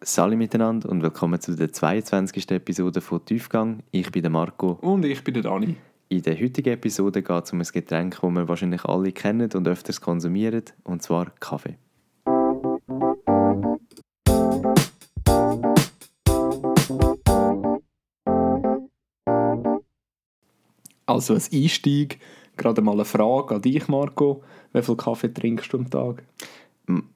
Salut miteinander und willkommen zu der 22. Episode von Tiefgang. Ich bin der Marco. Und ich bin der Dani. In der heutigen Episode geht es um ein Getränk, das wir wahrscheinlich alle kennen und öfters konsumieren, und zwar Kaffee. Also als Einstieg gerade mal eine Frage an dich, Marco. Wie viel Kaffee trinkst du am Tag?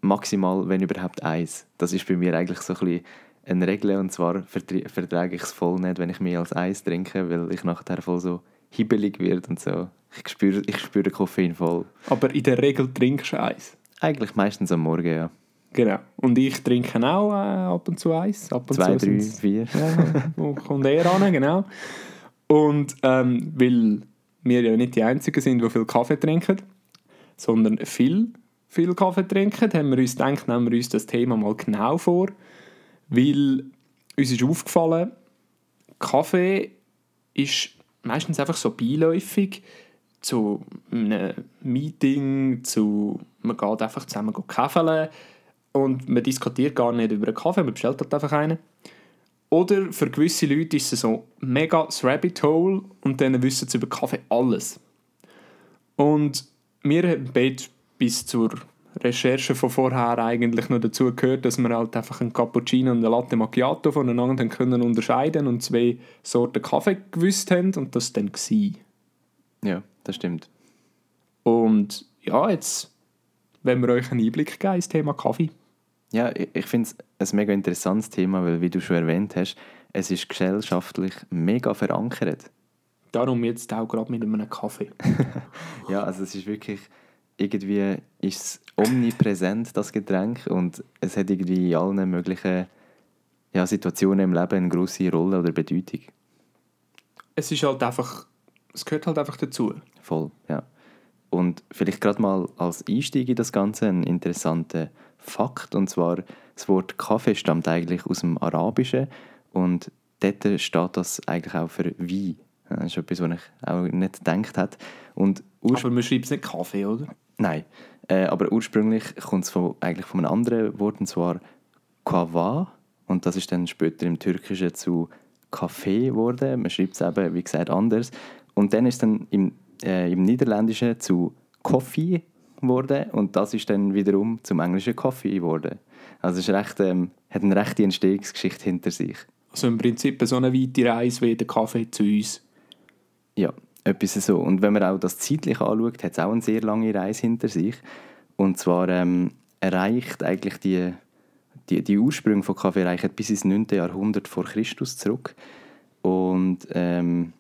Maximal, wenn überhaupt eins. Das ist bei mir eigentlich so ein bisschen eine Regel und zwar vertrage ich es voll nicht, wenn ich mehr als eins trinke, weil ich nachher voll so hibbelig werde und so. Ich spüre, ich spüre Koffein voll. Aber in der Regel trinkst du eins? Eigentlich meistens am Morgen, ja. Genau. Und ich trinke auch äh, ab und zu eins. Ab und Zwei, zu drei, vier. Ja, kommt eher an, genau. Und ähm, weil wir ja nicht die Einzigen sind, die viel Kaffee trinken, sondern viel, viel Kaffee trinken, haben wir uns gedacht, nehmen wir uns das Thema mal genau vor, weil uns ist aufgefallen, Kaffee ist meistens einfach so beiläufig zu einem Meeting, zu, man geht einfach zusammen Kaffee und man diskutiert gar nicht über einen Kaffee, man bestellt halt einfach einen. Oder für gewisse Leute ist es so mega das Rabbit Hole und dann wissen sie über Kaffee alles. Und wir haben bis zur Recherche von vorher eigentlich nur dazu gehört, dass wir halt einfach einen Cappuccino und eine Latte Macchiato voneinander können unterscheiden und zwei Sorten Kaffee gewusst haben und das dann war. Ja, das stimmt. Und ja, jetzt wenn wir euch einen Einblick geben ins Thema Kaffee. Ja, ich finde es ein mega interessantes Thema, weil, wie du schon erwähnt hast, es ist gesellschaftlich mega verankert. Darum jetzt auch gerade mit einem Kaffee. ja, also es ist wirklich, irgendwie ist es omnipräsent, das Getränk, und es hat irgendwie in allen möglichen ja, Situationen im Leben eine grosse Rolle oder Bedeutung. Es ist halt einfach, es gehört halt einfach dazu. Voll, ja. Und vielleicht gerade mal als Einstieg in das Ganze ein interessanter Fakt. Und zwar, das Wort Kaffee stammt eigentlich aus dem Arabischen und dort steht das eigentlich auch für Wein. Das ist etwas, was ich auch nicht gedacht habe. Und aber man schreibt es nicht Kaffee, oder? Nein, äh, aber ursprünglich kommt es von, eigentlich von einem anderen Wort, und zwar Kava. Und das ist dann später im Türkischen zu Kaffee geworden. Man schreibt es eben, wie gesagt, anders. Und dann ist es dann im äh, im Niederländischen zu Coffee geworden und das ist dann wiederum zum englischen Coffee geworden. Also es ist recht, ähm, hat eine rechte Entstehungsgeschichte hinter sich. Also im Prinzip so eine weite Reise wie der Kaffee zu uns. Ja, etwas so. Und wenn man auch das zeitlich anschaut, hat es auch eine sehr lange Reise hinter sich. Und zwar ähm, erreicht eigentlich die, die, die Ursprünge von Kaffee reichen bis ins 9. Jahrhundert vor Christus zurück. Und ähm,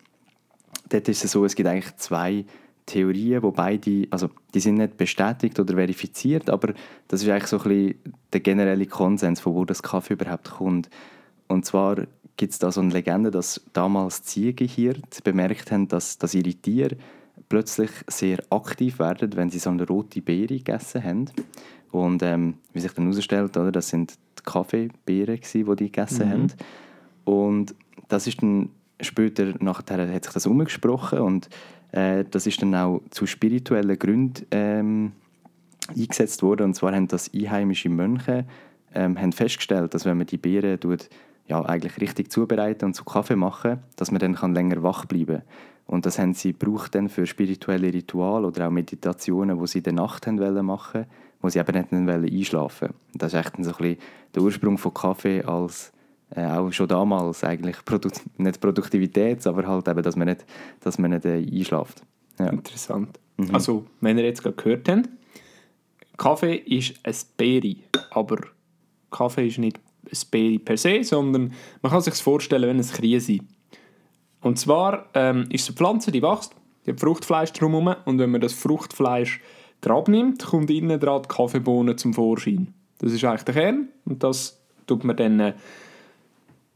dort ist es so, es gibt eigentlich zwei Theorien, wobei die, also die sind nicht bestätigt oder verifiziert, aber das ist eigentlich so ein bisschen der generelle Konsens, von wo das Kaffee überhaupt kommt. Und zwar gibt es da so eine Legende, dass damals Ziegenhirte bemerkt haben, dass, dass ihre Tiere plötzlich sehr aktiv werden, wenn sie so eine rote Beere gegessen haben. Und ähm, wie sich dann herausstellt, oder, das sind die Kaffeebeeren, die die gegessen mhm. haben. Und das ist dann später nachher hat sich das umgesprochen und äh, das ist dann auch zu spirituellen Gründen ähm, eingesetzt worden. Und zwar haben das einheimische Mönche ähm, haben festgestellt, dass wenn man die Beeren tut, ja, eigentlich richtig zubereiten und zu Kaffee machen, dass man dann kann länger wach bleiben kann. Und das haben sie gebraucht dann für spirituelle Rituale oder auch Meditationen, die sie in der Nacht haben wollen machen, wo sie aber nicht wollen einschlafen. Das ist echt so ein bisschen der Ursprung von Kaffee als äh, auch schon damals eigentlich Produ nicht Produktivität, aber halt eben, dass man nicht, dass man nicht äh, einschläft. Ja. Interessant. Mhm. Also, wenn ihr jetzt gerade gehört habt, Kaffee ist ein Beere, aber Kaffee ist nicht ein Beere per se, sondern man kann sich vorstellen, wenn es Krise Und zwar ähm, ist es eine Pflanze, die wächst, die hat Fruchtfleisch drumherum und wenn man das Fruchtfleisch abnimmt, kommt innen dran die Kaffeebohne zum Vorschein. Das ist eigentlich der Kern und das tut man dann äh,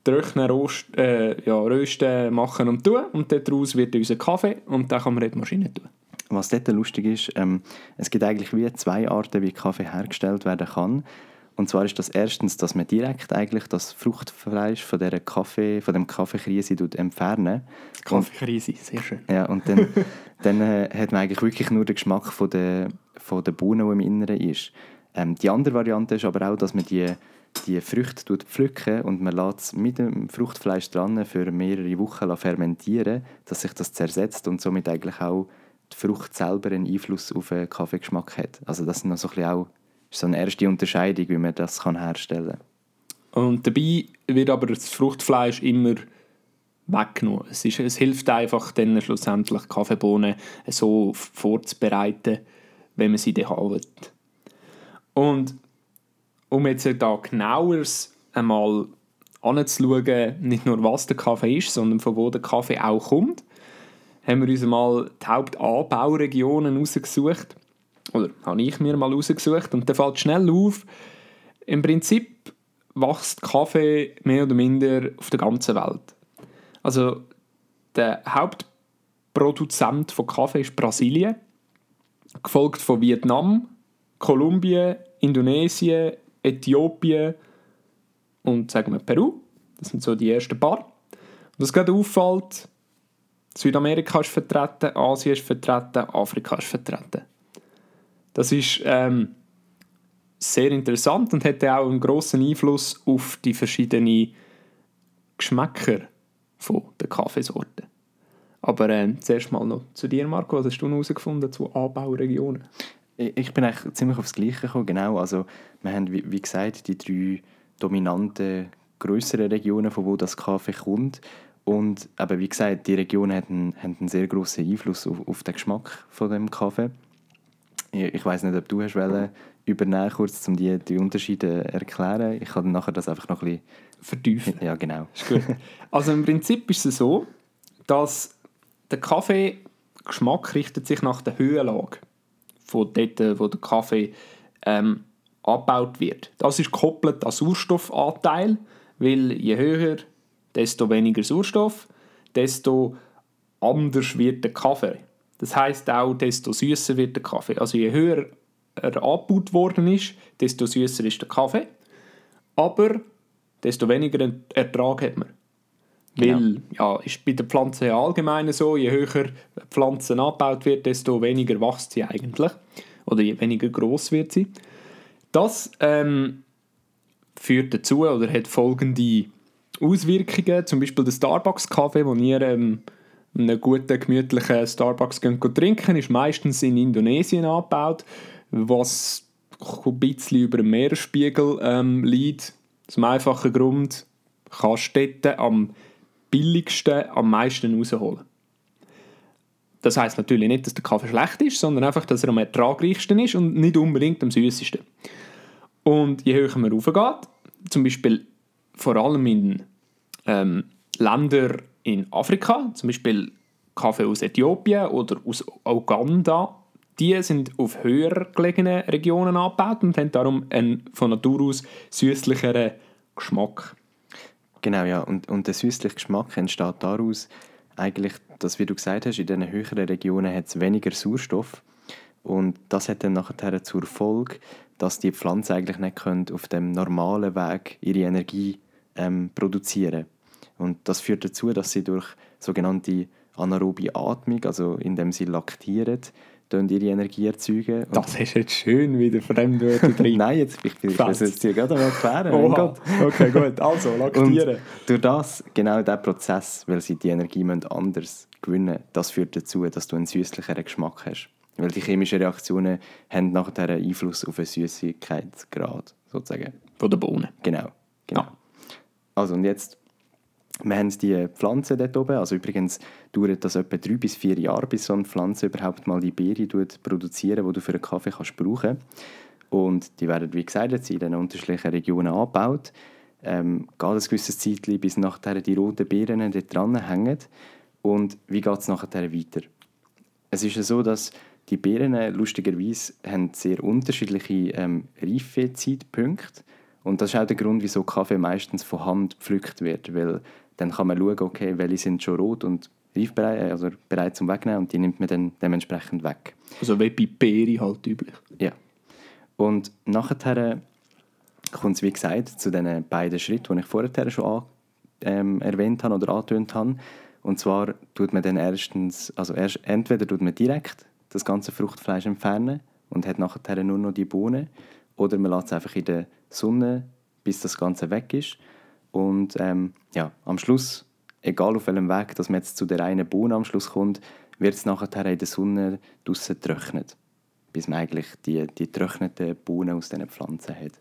trocknen, Rost, äh, ja, rösten, machen und tun. Und daraus wird unser Kaffee und dann kann man in die Maschine tun. Was dort lustig ist, ähm, es gibt eigentlich wie zwei Arten, wie Kaffee hergestellt werden kann. Und zwar ist das erstens, dass man direkt eigentlich das Fruchtfleisch von, der Kaffee, von dem Kaffeekrise entfernen. Kaffeekrise, sehr schön. Ja, und dann, dann äh, hat man eigentlich wirklich nur den Geschmack von der, von der Bohnen, die im Inneren ist. Ähm, die andere Variante ist aber auch, dass man die die Früchte pflücken und man lässt es mit dem Fruchtfleisch dran für mehrere Wochen fermentieren, dass sich das zersetzt und somit eigentlich auch die Frucht selber einen Einfluss auf den Kaffeegeschmack hat. Also das ist noch so ein auch so eine erste Unterscheidung, wie man das kann herstellen kann. Und dabei wird aber das Fruchtfleisch immer weggenommen. Es, ist, es hilft einfach dann schlussendlich Kaffeebohnen so vorzubereiten, wenn man sie dann haben. Und um jetzt da genaueres einmal anzuschauen, nicht nur was der Kaffee ist, sondern von wo der Kaffee auch kommt, haben wir uns mal die Hauptanbauregionen rausgesucht. Oder habe ich mir mal rausgesucht. Und da fällt schnell auf, im Prinzip wächst Kaffee mehr oder minder auf der ganzen Welt. Also der Hauptproduzent von Kaffee ist Brasilien, gefolgt von Vietnam, Kolumbien, Indonesien, Äthiopien und sagen wir Peru. Das sind so die ersten paar. Und was gerade auffällt, Südamerika ist vertreten, Asien ist vertreten, Afrika ist vertreten. Das ist ähm, sehr interessant und hat auch einen großen Einfluss auf die verschiedenen Geschmäcker der Kaffeesorten. Aber äh, zuerst mal noch zu dir, Marco. Was hast du herausgefunden zu Anbauregionen? Ich bin eigentlich ziemlich aufs Gleiche gekommen, genau. Also, wir haben, wie, wie gesagt, die drei dominanten, größeren Regionen, von wo das Kaffee kommt. Und eben, wie gesagt, die Regionen haben, haben einen sehr großen Einfluss auf, auf den Geschmack von dem Kaffee. Ich, ich weiß nicht, ob du hast wollen, übernehmen kurz, um die, die Unterschiede zu erklären. Ich kann nachher das einfach noch ein bisschen vertiefen. Ja, genau. Ist gut. Also im Prinzip ist es so, dass der Kaffeegeschmack richtet sich nach der Höhenlage von dort, wo der Kaffee ähm, abgebaut wird. Das ist gekoppelt an Sauerstoffanteil, weil je höher, desto weniger Sauerstoff, desto anders wird der Kaffee. Das heißt auch, desto süßer wird der Kaffee. Also je höher er abgebaut worden ist, desto süßer ist der Kaffee. Aber desto weniger Ertrag hat man. Genau. Weil, ja, ist bei den Pflanzen ja allgemein so, je höher Pflanzen abgebaut wird, desto weniger wächst sie eigentlich. Oder je weniger groß wird sie. Das ähm, führt dazu oder hat folgende Auswirkungen. Zum Beispiel der Starbucks-Kaffee, den ihr ähm, einen guten, gemütlichen Starbucks trinken ist meistens in Indonesien angebaut, was ein bisschen über dem Meeresspiegel ähm, liegt. Zum einfachen Grund, kannst du am billigsten am meisten rausholen. Das heißt natürlich nicht, dass der Kaffee schlecht ist, sondern einfach, dass er am ertragreichsten ist und nicht unbedingt am süßesten. Und je höher man raufgeht, zum Beispiel vor allem in ähm, Ländern in Afrika, zum Beispiel Kaffee aus Äthiopien oder aus Uganda, die sind auf höher gelegenen Regionen angebaut und haben darum einen von Natur aus süßlicheren Geschmack. Genau, ja. Und, und der süßliche Geschmack entsteht daraus, eigentlich, dass, wie du gesagt hast, in diesen höheren Regionen hat es weniger Sauerstoff. Und das hat dann nachher zur Folge, dass die Pflanzen eigentlich nicht auf dem normalen Weg ihre Energie ähm, produzieren Und das führt dazu, dass sie durch sogenannte anaerobe Atmung, also indem sie laktieren, ihre Energie erzeugen. das ist jetzt schön wieder Fremdwörter drin. Nein, jetzt, ich, ich will es jetzt hier gerade mal erklären. Oh okay, gut. Also, laktieren. Und durch das, genau dieser Prozess, weil sie die Energie anders gewinnen das führt dazu, dass du einen süßlicheren Geschmack hast. Weil die chemischen Reaktionen haben nachher einen Einfluss auf den Süßigkeitsgrad, sozusagen. Von der Bohnen. Genau. genau. Ja. Also, und jetzt wir haben die Pflanzen dort oben. Also übrigens dauert das etwa drei bis vier Jahre, bis so eine Pflanze überhaupt mal die Beere produzieren, die du für einen Kaffee kannst brauchen Und die werden, wie gesagt, jetzt in den unterschiedlichen Regionen angebaut. Ähm, geht ein gewisses Zeit, bis nachher die roten Beeren dort dran hängen. Und wie geht es nachher weiter? Es ist ja so, dass die Beeren lustigerweise haben sehr unterschiedliche ähm, Reifezeitpunkte. Und das ist auch der Grund, wieso Kaffee meistens von Hand gepflückt wird, weil dann kann man schauen, okay, welche sind schon rot und reifbereit, äh, also bereit zum Wegnehmen und die nimmt man dann dementsprechend weg. Also wie bei Beere halt üblich. Ja. Und nachher kommt es, wie gesagt, zu den beiden Schritten, die ich vorher schon an, ähm, erwähnt habe oder angetönt habe. Und zwar tut man dann erstens, also erst, entweder tut man direkt das ganze Fruchtfleisch entfernen und hat nachher nur noch die Bohnen, oder man lässt es einfach in der Sonne bis das Ganze weg ist. Und ähm, ja, am Schluss, egal auf welchem Weg, dass man jetzt zu der einen Bohne am Schluss kommt, wird es nachher in der Sonne draussen trocknet, bis man eigentlich die, die trockneten Bohnen aus diesen Pflanzen hat.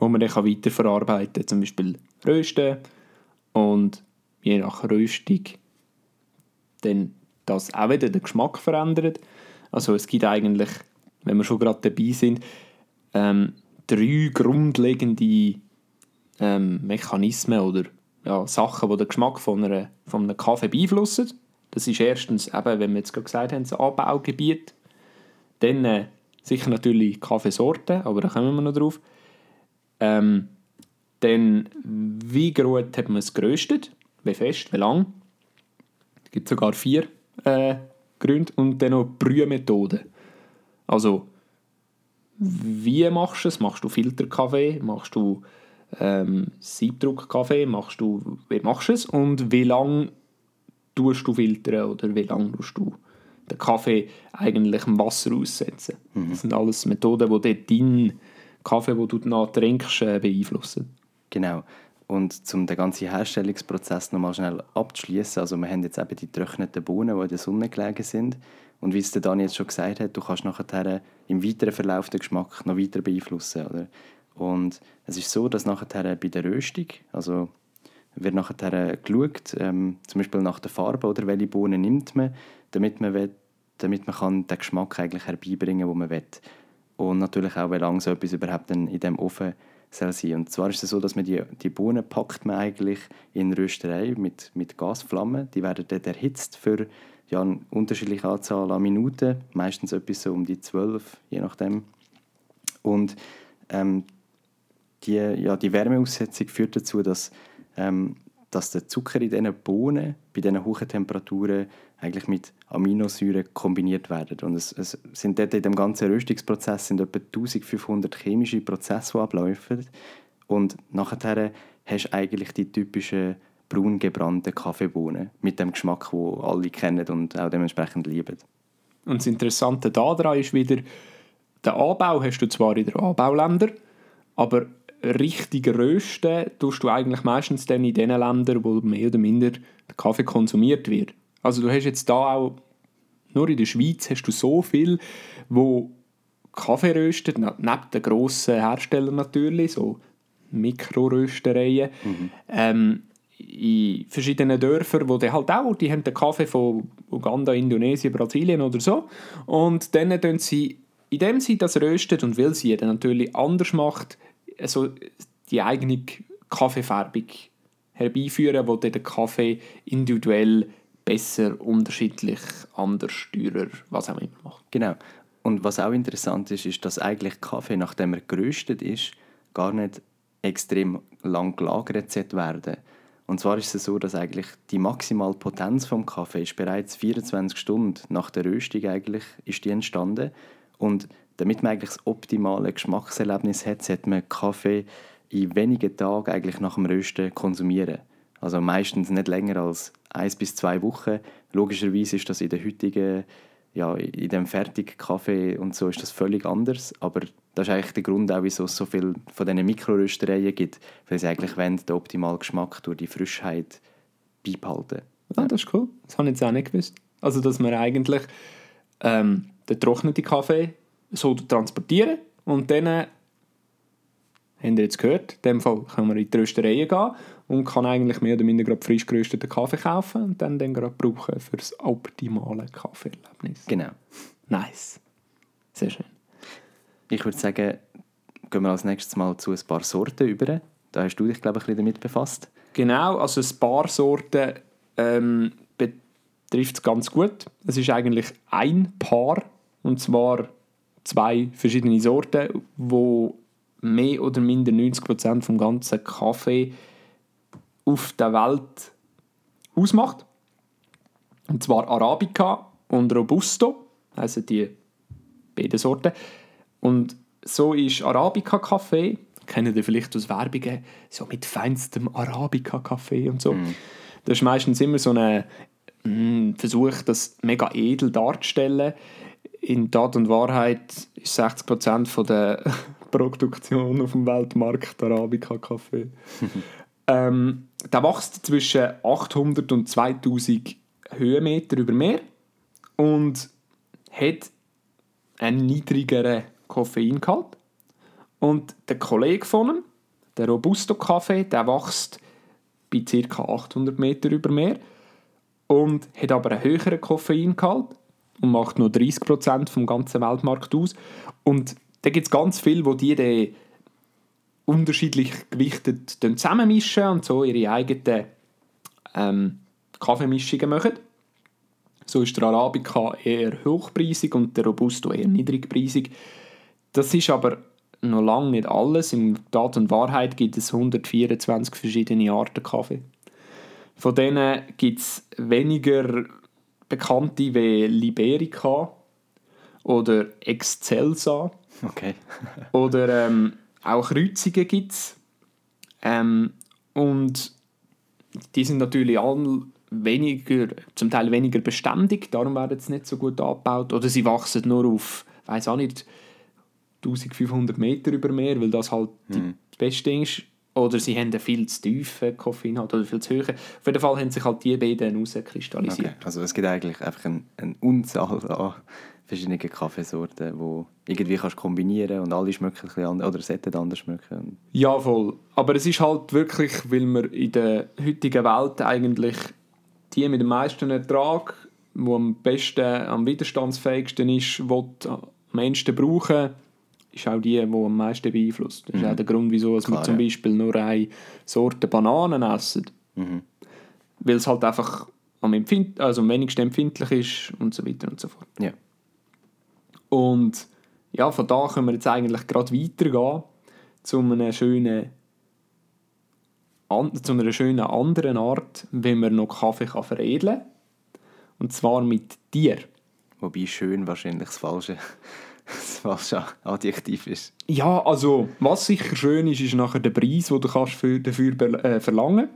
Wo man dann weiterverarbeiten kann, zum Beispiel rösten und je nach Röstung dann das auch wieder den Geschmack verändert. Also es gibt eigentlich, wenn wir schon gerade dabei sind, ähm, drei grundlegende ähm, Mechanismen oder ja, Sachen, die den Geschmack von, einer, von einem Kaffee beeinflussen. Das ist erstens, eben, wenn wir jetzt gerade gesagt haben, das Anbaugebiet. Dann äh, sicher natürlich Kaffeesorten, aber da kommen wir noch drauf. Ähm, dann, wie gut hat man es geröstet? Wie fest, wie lang? Es gibt sogar vier äh, Gründe. Und dann noch Brühmethoden. Also, wie machst du es? Machst du Filterkaffee? Machst du ähm, Siebdruckkaffee? Machst du, wie machst du es? Und wie lange tust du filtern oder wie lange tust du den Kaffee eigentlich im Wasser aussetzen? Mhm. Das sind alles Methoden, die deinen Kaffee, den du danach trinkst, äh, beeinflussen. Genau. Und um den ganzen Herstellungsprozess nochmal schnell abzuschließen, also wir haben jetzt eben die getrockneten Bohnen, die in der Sonne gelegen sind. Und wie es der Dani jetzt schon gesagt hat, du kannst nachher im weiteren Verlauf den Geschmack noch weiter beeinflussen. Oder? Und es ist so, dass nachher bei der Röstung, also wird nachher geschaut, ähm, zum Beispiel nach der Farbe oder welche Bohnen nimmt man, damit man, will, damit man kann den Geschmack eigentlich herbeibringen kann, den man will. Und natürlich auch, wie lange so etwas überhaupt in dem Ofen soll sein. Und zwar ist es so, dass man die, die Bohnen packt man eigentlich in Rösterei mit, mit Gasflammen. Die werden dann erhitzt für ja, eine unterschiedliche Anzahl an Minuten, meistens etwas so um die zwölf, je nachdem. Und ähm, die, ja, die Wärmeaussetzung führt dazu, dass, ähm, dass der Zucker in diesen Bohnen bei diesen hohen Temperaturen eigentlich mit Aminosäuren kombiniert werden. Und es, es sind dort in dem ganzen Röstungsprozess sind etwa 1500 chemische Prozesse, die ablaufen. Und nachher hast du eigentlich die typischen braun gebrannten Kaffeebohnen mit dem Geschmack, den alle kennen und auch dementsprechend lieben. Und das Interessante daran ist wieder, den Anbau hast du zwar in den Anbauländern, aber richtig rösten tust du eigentlich meistens dann in den Ländern, wo mehr oder minder der Kaffee konsumiert wird. Also du hast jetzt da auch, nur in der Schweiz hast du so viel, wo Kaffee röstet, neben den grossen Herstellern natürlich, so Mikroröstereien. Mhm. Ähm, in verschiedenen Dörfern, wo die halt auch, die haben den Kaffee von Uganda, Indonesien, Brasilien oder so und dann tun sie, indem sie das rösten und weil sie dann natürlich anders macht, also die eigene Kaffeefärbung herbeiführen, wo dann der Kaffee individuell besser, unterschiedlich, anders, teurer, was auch immer macht. Genau. Und was auch interessant ist, ist, dass eigentlich Kaffee, nachdem er geröstet ist, gar nicht extrem lang gelagert werden und zwar ist es so, dass eigentlich die maximale Potenz vom Kaffee ist bereits 24 Stunden nach der Röstung eigentlich ist die entstanden. Und damit man eigentlich das optimale Geschmackserlebnis hat, sollte man Kaffee in wenigen Tagen eigentlich nach dem Rösten konsumieren. Also meistens nicht länger als eins bis zwei Wochen. Logischerweise ist das in der heutigen, ja, in dem fertigen Kaffee und so ist das völlig anders. Aber das ist eigentlich der Grund, auch, wieso es so viele von diesen Mikroröstereien gibt, weil sie eigentlich wollen, den optimalen Geschmack durch die Frischheit beibehalten. Ja, das ist cool. Das habe ich jetzt auch nicht gewusst. Also, dass man eigentlich ähm, den trockneten Kaffee so transportieren und dann, äh, habt ihr jetzt gehört, in dem Fall kann man in die Röstereien gehen und kann eigentlich mehr oder minder gerade frisch gerösteten Kaffee kaufen und dann, dann gerade brauchen für das optimale Kaffeerlebnis. Genau. Nice. Sehr schön. Ich würde sagen, gehen wir als nächstes mal zu ein paar Sorten über. Da hast du dich, glaube ich, ein bisschen damit befasst. Genau, also ein paar Sorten ähm, betrifft es ganz gut. Es ist eigentlich ein Paar, und zwar zwei verschiedene Sorten, wo mehr oder minder 90% vom ganzen Kaffee auf der Welt ausmacht. Und zwar Arabica und Robusto, also die beiden Sorten. Und so ist Arabica-Kaffee, kennen ihr vielleicht aus Werbungen, so mit feinstem Arabica-Kaffee und so. Mm. Das ist meistens immer so ein mm, Versuch, das mega edel darzustellen. In Tat und Wahrheit ist 60% der Top-Produktion auf dem Weltmarkt, Arabica-Kaffee. ähm, der wächst zwischen 800 und 2000 Höhenmeter über Meer und hat einen niedrigeren Koffeingehalt. Und der Kollege von ihm, der Robusto-Kaffee, der wächst bei ca. 800 Meter über Meer und hat aber einen höheren Koffeingehalt und macht nur 30% vom ganzen Weltmarkt aus. Und da gibt es ganz viele, wo die den unterschiedlich gewichtet zusammenmischen und so ihre eigenen ähm, Kaffeemischungen machen. So ist der Arabica eher hochpreisig und der Robusto eher niedrigpreisig. Das ist aber noch lange nicht alles. In Tat und Wahrheit gibt es 124 verschiedene Arten Kaffee. Von denen gibt es weniger bekannte wie Liberica oder Excelsa. Okay. oder ähm, auch Kreuzungen gibt es. Ähm, und die sind natürlich alle weniger, zum Teil weniger beständig, darum werden sie nicht so gut abgebaut. Oder sie wachsen nur auf, weiß auch nicht, 1500 Meter über Meer, weil das halt hm. das Beste ist. Oder sie haben einen viel zu tiefen Koffeinhalt oder viel zu hohen. Auf jeden Fall haben sich halt die beiden herauskristallisiert. Okay. Also es gibt eigentlich einfach eine, eine Unzahl an verschiedenen Kaffeesorten, die irgendwie kannst kombinieren und alle schmecken ein anders oder sollten anders schmecken. Ja, voll. Aber es ist halt wirklich, weil man in der heutigen Welt eigentlich die mit dem meisten Ertrag, die am besten, am widerstandsfähigsten ist, will, am meisten brauchen ist auch die, die am meisten beeinflusst. Das ist mhm. auch der Grund, wieso Klar, wir zum Beispiel nur eine Sorte Bananen essen. Mhm. Weil es halt einfach am, empfind also am wenigsten empfindlich ist und so weiter und so fort. Ja. Und ja, von da können wir jetzt eigentlich gerade weitergehen zu einer schönen an, zu einer schönen anderen Art, wie man noch Kaffee kann veredeln kann. Und zwar mit Tier. Wobei schön wahrscheinlich das falsche das falsche Adjektiv ist. Ja, also was sicher schön ist, ist nachher der Preis, den du kannst für, dafür äh, verlangen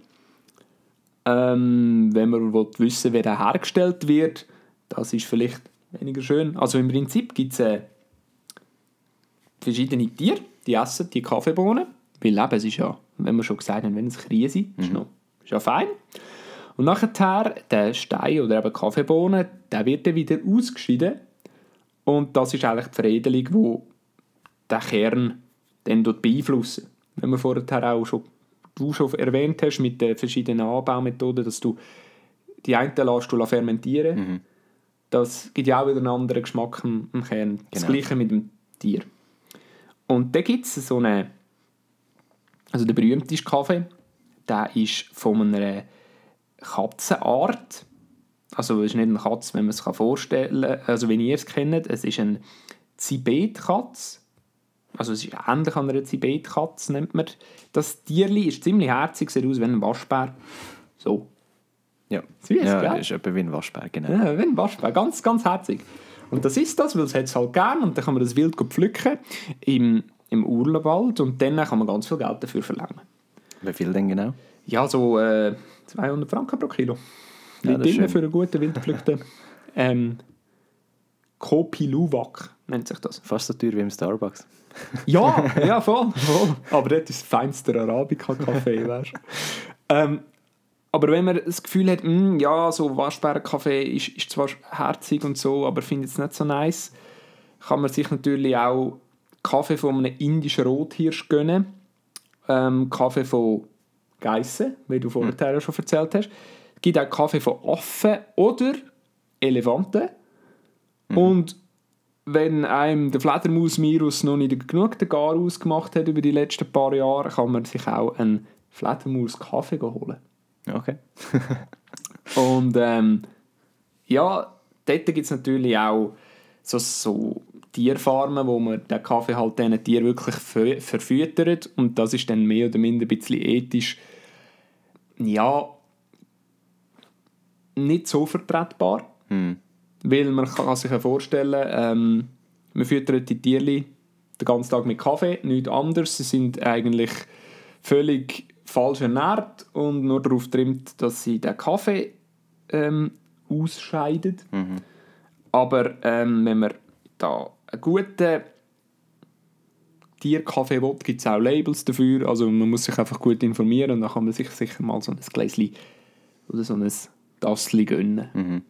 ähm, Wenn man will wissen wie der hergestellt wird, das ist vielleicht weniger schön. Also im Prinzip gibt es äh, verschiedene Tiere, die essen die Kaffeebohnen. Weil eben, es ist ja, wenn wir schon gesagt haben, wenn es Krise ist, ist, mhm. ist ja fein. Und nachher, der Stein oder eben Kaffeebohnen, der wird dann wieder ausgeschieden und das ist eigentlich die Veredelung, die den Kern dann beeinflussen. Wenn wir vorher auch schon, du schon erwähnt hast mit den verschiedenen Anbaumethoden, dass du die einen lässt du fermentieren mhm. das gibt ja auch wieder einen anderen Geschmack im, Kern. Genau. Das gleiche mit dem Tier. Und da gibt es so eine, also der berühmteste Kaffee, der ist von einer Katzenart, also es ist nicht eine Katze, wenn man es vorstellen kann, also wenn ihr es kennt, es ist ein Zibetkatz. Also es ist ähnlich an einer Zibetkatze, nennt man das Tierli ist ziemlich herzig, sieht aus wie ein Waschbär. So. Ja, Süß, ja gell? ist etwa wie ein Waschbär, genau. Ja, wie ein Waschbär, ganz, ganz herzig. Und das ist das, weil es es halt gern und dann kann man das wild pflücken im, im Urlaubwald und dann kann man ganz viel Geld dafür verlangen. Wie viel denn genau? Ja, so äh, 200 Franken pro Kilo. Ja, Liegt für einen guten wildgepflückten ähm, Kopi Luwak nennt sich das. Fast so teuer wie im Starbucks. ja, ja, voll, voll. Aber das ist das feinste Arabica-Kaffee, weißt ähm, aber wenn man das Gefühl hat, mh, hm, ja, so Waschbärenkaffee ist, ist zwar herzig und so, aber findet es nicht so nice, kann man sich natürlich auch Kaffee von einem indischen Rothirsch gönnen. Ähm, Kaffee von Geissen, wie du vorher mhm. schon erzählt hast. Es gibt auch Kaffee von Affen oder Elefanten. Mhm. Und wenn einem der Fledermaus-Virus noch nicht genug den Gar ausgemacht hat über die letzten paar Jahre, kann man sich auch einen Fledermaus-Kaffee holen. Okay. Und ähm, ja, dort gibt es natürlich auch so, so Tierfarmen, wo man den Kaffee halt diesen Tieren wirklich verfüttert und das ist dann mehr oder minder ein bisschen ethisch ja, nicht so vertretbar. Hm. Weil man kann sich ja vorstellen, ähm, man füttert die Tiere den ganzen Tag mit Kaffee, nichts anderes. Sie sind eigentlich völlig falsch ernährt und nur darauf trimmt, dass sie den Kaffee ähm, ausscheiden. Mhm. Aber ähm, wenn man da einen guten Tierkaffee will, gibt es auch Labels dafür. Also man muss sich einfach gut informieren und dann kann man sich sicher mal so ein Gläschen oder so ein Tassli gönnen. Mhm.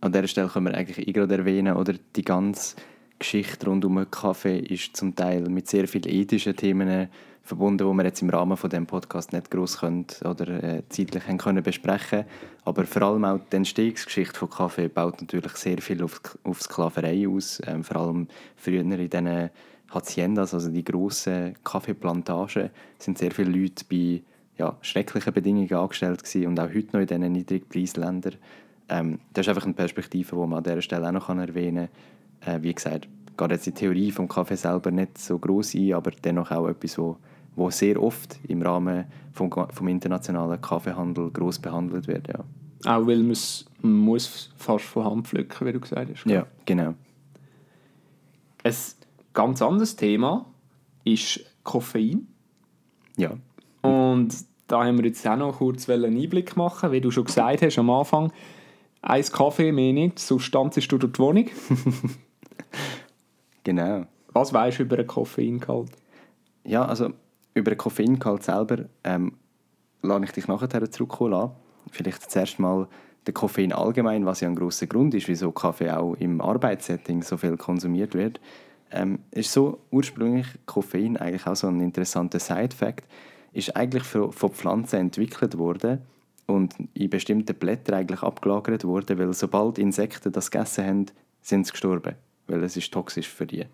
An dieser Stelle können wir eigentlich eh gerade erwähnen, oder die ganze Geschichte rund um den Kaffee ist zum Teil mit sehr vielen ethischen Themen verbunden, wo wir jetzt im Rahmen von dem Podcast nicht groß können oder äh, zeitlich haben können besprechen. Aber vor allem auch die Entstehungsgeschichte von Kaffee baut natürlich sehr viel auf, auf Sklaverei aus. Ähm, vor allem früher in diesen Haciendas, also die grossen Kaffeeplantagen, sind sehr viele Leute bei ja, schrecklichen Bedingungen angestellt gewesen und auch heute noch in diesen Niedrigpreisländern. Ähm, das ist einfach eine Perspektive, die man an dieser Stelle auch noch erwähnen kann. Äh, wie gesagt, geht jetzt die Theorie vom Kaffee selber nicht so groß ein, aber dennoch auch etwas, wo, wo sehr oft im Rahmen vom, vom internationalen Kaffeehandel groß behandelt wird. Ja. Auch weil man es muss fast von Hand pflücken, wie du gesagt hast. Ja, genau. Ein ganz anderes Thema ist Koffein. Ja. Und da haben wir jetzt auch noch kurz einen Einblick machen, wie du schon gesagt hast am Anfang. Ein Kaffee mehr nicht, sonst tanzt du durch die Wohnung. genau. Was weißt du über einen Koffeingehalt? Ja, also über den Koffeingehalt selber ähm, lasse ich dich nachher zurückkommen. Vielleicht zuerst mal der Koffein allgemein, was ja ein großer Grund ist, wieso Kaffee auch im Arbeitssetting so viel konsumiert wird. Ähm, ist so ursprünglich Koffein eigentlich auch so ein interessanter Side-Fact, ist eigentlich von Pflanzen entwickelt worden und in bestimmten Blättern eigentlich abgelagert worden, weil sobald Insekten das gegessen haben, sind sie gestorben, weil es ist toxisch für die.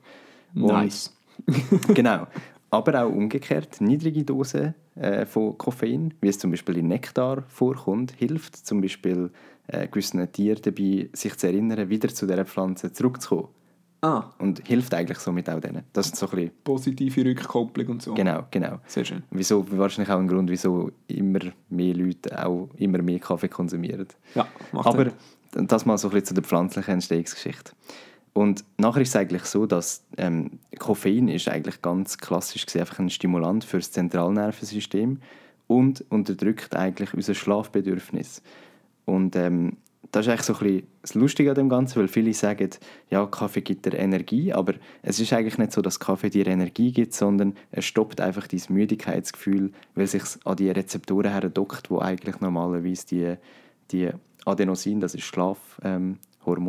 Und nice. genau. Aber auch umgekehrt, niedrige Dosen äh, von Koffein, wie es zum Beispiel in Nektar vorkommt, hilft zum Beispiel äh, gewissen Tieren dabei, sich zu erinnern, wieder zu dieser Pflanze zurückzukommen. Ah. Und hilft eigentlich somit auch denen. Das ist so ein bisschen Positive Rückkopplung und so. Genau, genau. Sehr schön. Wieso, wahrscheinlich auch ein Grund, wieso immer mehr Leute auch immer mehr Kaffee konsumieren. Ja, macht Aber Sinn. das mal so ein bisschen zu der pflanzlichen Entstehungsgeschichte. Und nachher ist es eigentlich so, dass ähm, Koffein ist eigentlich ganz klassisch gesehen einfach ein Stimulant für das Zentralnervensystem und unterdrückt eigentlich unser Schlafbedürfnis. Und ähm, das ist eigentlich so ein bisschen das Lustige an dem Ganzen, weil viele sagen, ja, Kaffee gibt dir Energie, aber es ist eigentlich nicht so, dass Kaffee dir Energie gibt, sondern es stoppt einfach dieses Müdigkeitsgefühl, weil es sich an die Rezeptoren herdockt, wo eigentlich normalerweise die, die Adenosin, das ist Schlaf, ähm, oder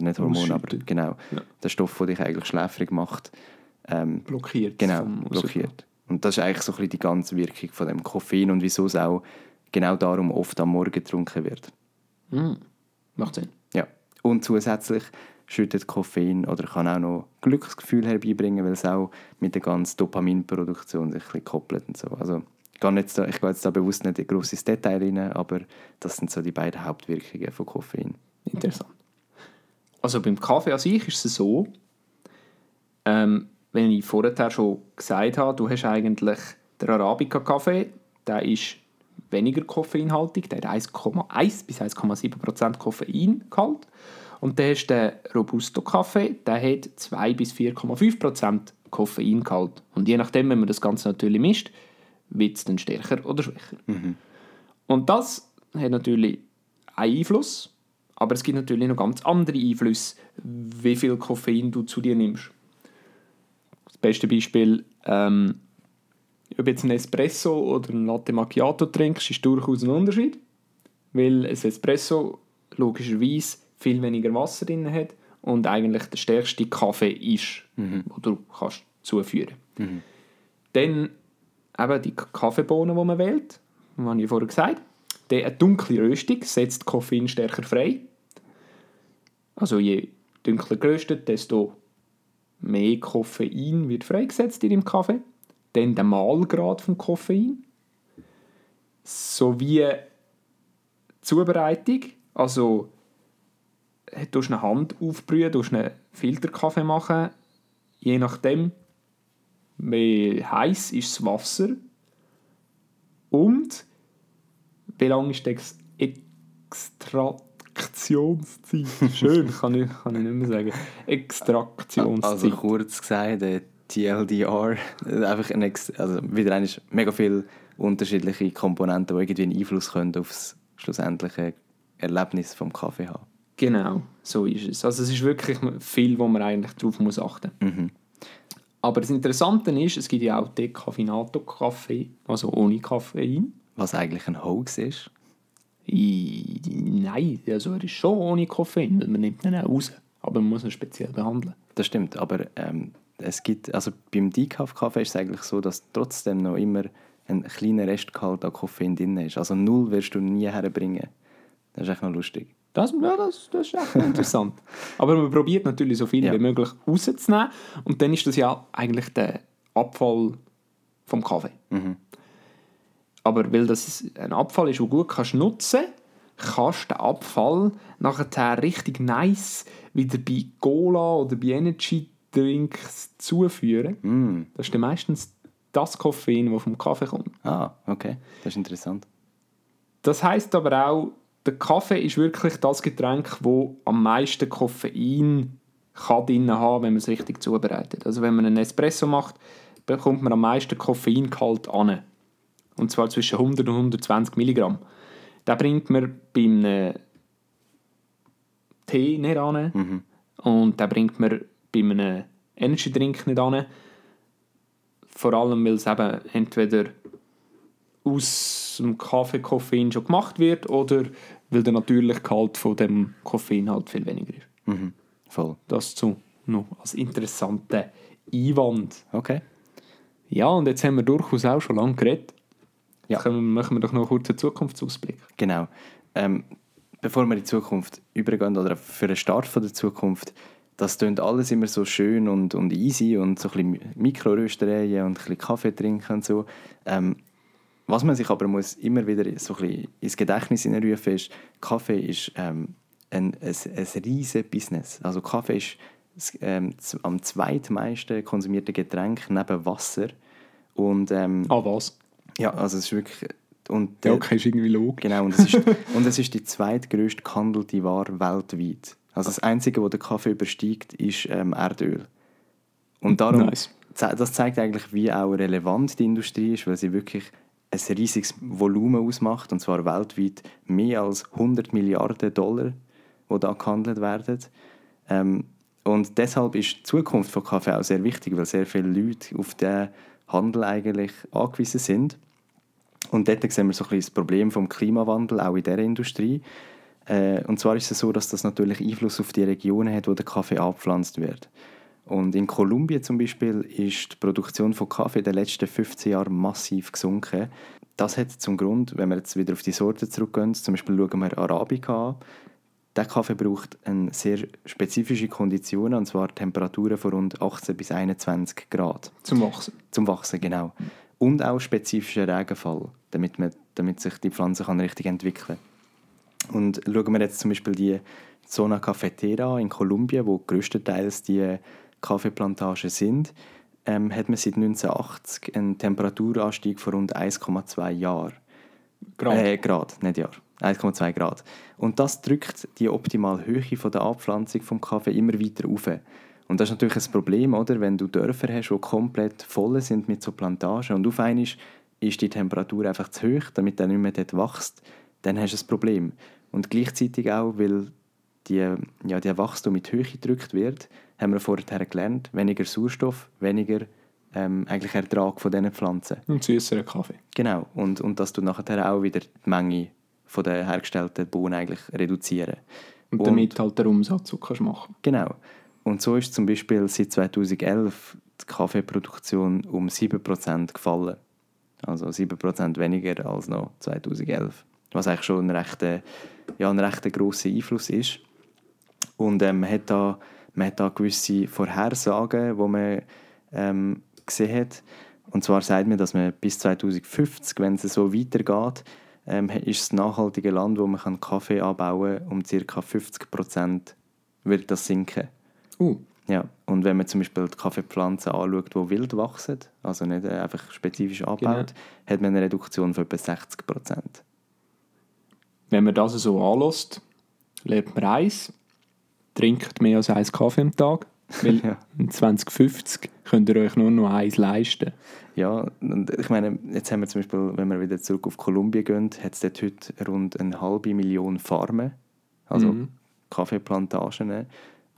nicht Hormon, aber genau, Ja. der Stoff, der dich eigentlich schläfrig macht, ähm, blockiert. genau, blockiert. Und das ist eigentlich so ein bisschen die ganze Wirkung von dem Koffein und wieso es auch genau darum oft am Morgen getrunken wird. Mm. Macht Sinn. Ja. Und zusätzlich schüttet Koffein oder kann auch noch Glücksgefühl herbeibringen, weil es auch mit der ganzen Dopaminproduktion sich ein bisschen koppelt und so. Also ich gehe jetzt da, ich gehe jetzt da bewusst nicht in grosses Detail rein, aber das sind so die beiden Hauptwirkungen von Koffein. Interessant. Also beim Kaffee an sich ist es so, ähm, wenn ich vorher schon gesagt habe, du hast eigentlich den Arabica-Kaffee, der ist weniger koffeinhaltig, der hat 1,1 bis 1,7% Koffeingehalt. Und dann hast du den Robusto-Kaffee, der hat 2 bis 4,5% Koffeingehalt. Und je nachdem, wenn man das Ganze natürlich mischt, wird es dann stärker oder schwächer. Und das hat natürlich einen Einfluss, aber es gibt natürlich noch ganz andere Einflüsse, wie viel Koffein du zu dir nimmst. Das beste Beispiel, ähm, ob jetzt ein Espresso oder ein Latte Macchiato trinkst, ist durchaus ein Unterschied, weil ein Espresso logischerweise viel weniger Wasser drin hat und eigentlich der stärkste Kaffee ist, den du kannst zuführen Dann eben die Kaffeebohnen, die man wählt, habe ich vorher gesagt. Dann eine dunkle Röstung setzt Koffein stärker frei. Also je dunkler geröstet, desto mehr Koffein wird freigesetzt in dem Kaffee. Dann der Mahlgrad vom Koffein. Sowie die Zubereitung. Also du eine Hand aufbrühen, du einen Filterkaffee machen. Je nachdem, wie heiß ist das Wasser und wie lang ist die Ex Extraktionszeit? Schön, kann ich, kann ich nicht mehr sagen. Extraktionszeit. Also kurz gesagt, äh, TLDR, einfach ein also wieder einmal mega viele unterschiedliche Komponenten, die irgendwie einen Einfluss können auf das schlussendliche Erlebnis vom Kaffee haben. Genau, so ist es. Also es ist wirklich viel, wo man eigentlich darauf muss achten muss. Aber das Interessante ist, es gibt ja auch Decaffeinato-Kaffee, also ohne Koffein. Was eigentlich ein Hoax ist. I, nein, also er ist schon ohne Koffein, weil man nimmt ihn auch raus. Aber man muss ihn speziell behandeln. Das stimmt, aber ähm, es gibt, also beim Decaf-Kaffee ist es eigentlich so, dass trotzdem noch immer ein kleiner Restgehalt an Koffein drin ist. Also null wirst du nie herbringen. Das ist echt noch lustig. Das, ja, das, das ist echt interessant. Aber man probiert natürlich so viel Ja. wie möglich rauszunehmen. Und dann ist das ja eigentlich der Abfall vom Kaffee. Aber weil das ein Abfall ist, den du gut kannst nutzen kannst du den Abfall nachher richtig nice wieder bei Cola oder bei Energy Drinks zuführen. Das ist dann meistens das Koffein, das vom Kaffee kommt. Ah, okay. Das ist interessant. Das heißt aber auch, der Kaffee ist wirklich das Getränk, wo am meisten Koffein kann drin haben, wenn man es richtig zubereitet. Also wenn man einen Espresso macht, bekommt man am meisten Koffeingehalt an. Und zwar zwischen 100 und 120 Milligramm. Den bringt man bei einem Tee nicht an. Und den bringt man bei einem Energy Drink nicht an. Vor allem, weil es eben entweder aus dem Kaffee Koffein schon gemacht wird oder weil der natürliche Gehalt von dem Koffein halt viel weniger ist. Voll. Das zu noch als interessanter Einwand. Okay. Ja, und jetzt haben wir durchaus auch schon lange geredet. Ja. Wir, machen wir doch noch kurz einen Zukunftsausblick. Genau. Ähm, bevor wir in die Zukunft übergehen oder für den Start von der Zukunft, das klingt alles immer so schön und, und easy und so ein bisschen Mikroröstereien und ein bisschen Kaffee trinken und so. Ähm, was man sich aber muss immer wieder so ein bisschen ins Gedächtnis hineinrufen ist, Kaffee ist ähm, ein, ein, ein riesen Business. Also Kaffee ist das, ähm, z- am zweitmeisten konsumierte Getränk neben Wasser. Und ähm, Ah, was? ja, also es ist wirklich... Und Ja, der- okay, ist irgendwie logisch. Genau, und es ist, und es ist die zweitgrößte gehandelte Ware weltweit. Also das Einzige, was der Kaffee übersteigt, ist ähm, Erdöl. Und darum, Nice. das zeigt eigentlich, wie auch relevant die Industrie ist, weil sie wirklich ein riesiges Volumen ausmacht, und zwar weltweit mehr als 100 Milliarden Dollar, die da gehandelt werden. Ähm, und deshalb ist die Zukunft von Kaffee auch sehr wichtig, weil sehr viele Leute auf den Handel eigentlich angewiesen sind. Und dort sehen wir so ein bisschen das Problem vom Klimawandel, auch in dieser Industrie. Äh, und zwar ist es so, dass das natürlich Einfluss auf die Regionen hat, wo der Kaffee abgepflanzt wird. Und in Kolumbien zum Beispiel ist die Produktion von Kaffee in den letzten 15 Jahren massiv gesunken. Das hat zum Grund, wenn wir jetzt wieder auf die Sorte zurückgehen, zum Beispiel schauen wir Arabica an. Der Kaffee braucht eine sehr spezifische Konditionen, und zwar Temperaturen von rund 18 bis 21 Grad. Zum Wachsen. Zum Wachsen, genau. Und auch spezifischen Regenfall, damit, man, damit sich die Pflanze kann richtig entwickeln kann. Und schauen wir jetzt zum Beispiel die Zona Cafetera in Kolumbien, wo größtenteils die Kaffeeplantagen sind, ähm, hat man seit 1980 einen Temperaturanstieg von rund 1,2 Jahren. Grad. Äh, Grad, nicht Jahr. 1,2 Grad. Und das drückt die optimale Höhe von der Abpflanzung vom Kaffee immer weiter auf. Und das ist natürlich ein Problem, oder? wenn du Dörfer hast, die komplett voll sind mit so Plantagen und auf einmal ist die Temperatur einfach zu hoch, damit er nicht mehr dort wächst, dann hast du ein Problem. Und gleichzeitig auch, weil die, ja, der Wachstum mit Höhe gedrückt wird, haben wir vorher gelernt, weniger Sauerstoff, weniger ähm, eigentlich Ertrag von diesen Pflanzen. Und süßeren Kaffee. Genau, und, und dass du nachher auch wieder die Menge von der hergestellten Bohnen eigentlich reduzieren. Und damit halt den Umsatz, den kannst machen Genau. Und so ist zum Beispiel seit 2011 die Kaffeeproduktion um 7% gefallen. Also 7% weniger als noch 2011. Was eigentlich schon ein recht, ja, ein recht grosser Einfluss ist. Und ähm, man, hat da, man hat da gewisse Vorhersagen, die man ähm, gesehen hat. Und zwar sagt man, dass man bis 2050, wenn es so weitergeht, ähm, ist das nachhaltige Land, wo man Kaffee anbauen kann, um ca. 50% wird das sinken. Uh, Ja, und wenn man zum Beispiel die Kaffeepflanzen anschaut, die wild wachsen, also nicht äh, einfach spezifisch angebaut, hat man eine Reduktion von etwa 60 Prozent. wenn man das so anlässt, lernt man eins, trinkt mehr als eins Kaffee am Tag, weil Ja. in 2050 könnt ihr euch nur noch eins leisten. Ja, und ich meine, jetzt haben wir zum Beispiel, wenn wir wieder zurück auf Kolumbien gehen, hat es dort heute rund eine halbe Million Farmen, also Mhm. Kaffeeplantagen.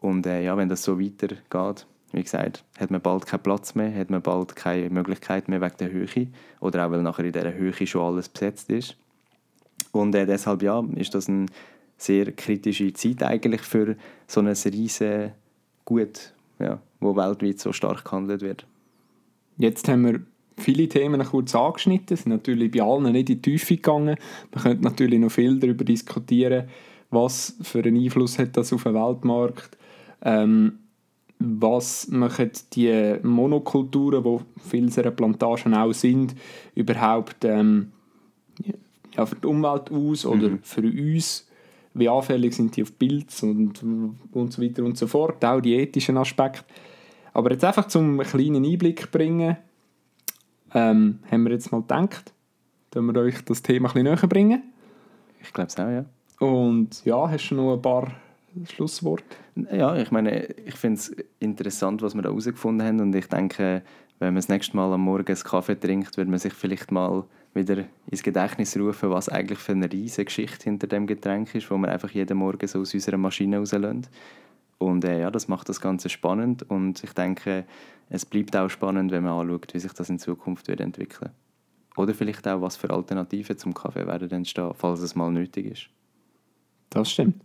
Und äh, ja, wenn das so weitergeht, wie gesagt, hat man bald keinen Platz mehr, hat man bald keine Möglichkeit mehr wegen der Höhe oder auch weil nachher in dieser Höhe schon alles besetzt ist. Und äh, deshalb ja, ist das eine sehr kritische Zeit eigentlich für so ein riesen Gut, ja, wo weltweit so stark gehandelt wird. Jetzt haben wir viele Themen kurz angeschnitten, sind natürlich bei allen nicht in die Tiefe gegangen. Man könnte natürlich noch viel darüber diskutieren, was für einen Einfluss hat das auf den Weltmarkt, ähm, was machen die Monokulturen, wo viele dieser Plantagen auch sind, überhaupt ähm, ja, für die Umwelt aus oder mhm. für uns, wie anfällig sind die auf Pilz und, und so weiter und so fort, auch die ethischen Aspekte. Aber jetzt einfach zum einen kleinen Einblick bringen, ähm, haben wir jetzt mal gedacht, dass wir euch das Thema ein bisschen näher bringen. Ich glaube es auch, ja. Und ja, hast du noch ein paar Schlussworte? Ja, ich meine, ich finde es interessant, was wir da herausgefunden haben und ich denke, wenn man das nächste Mal am Morgen einen Kaffee trinkt, wird man sich vielleicht mal wieder ins Gedächtnis rufen, was eigentlich für eine riesige Geschichte hinter dem Getränk ist, wo wir einfach jeden Morgen so aus unserer Maschine rauslösen. Und äh, ja, das macht das Ganze spannend und ich denke, es bleibt auch spannend, wenn man anschaut, wie sich das in Zukunft wird entwickeln Oder vielleicht auch, was für Alternativen zum Kaffee werden entstehen, falls es mal nötig ist. Das stimmt.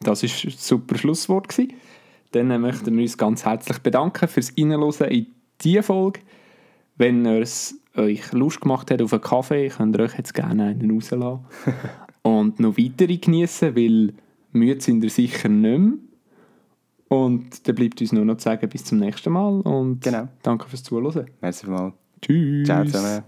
Das war ein super Schlusswort. Gewesen. Dann möchten wir uns ganz herzlich bedanken fürs Reinhören in diese Folge. Wenn es euch Lust gemacht hat auf einen Kaffee, könnt ihr euch jetzt gerne einen rauslassen. und noch weitere genießen, weil müde sind ihr sicher nicht mehr. Und dann bleibt uns nur noch zu sagen, bis zum nächsten Mal und genau. danke fürs Zuhören. Merci mal. Tschüss. Ciao zusammen.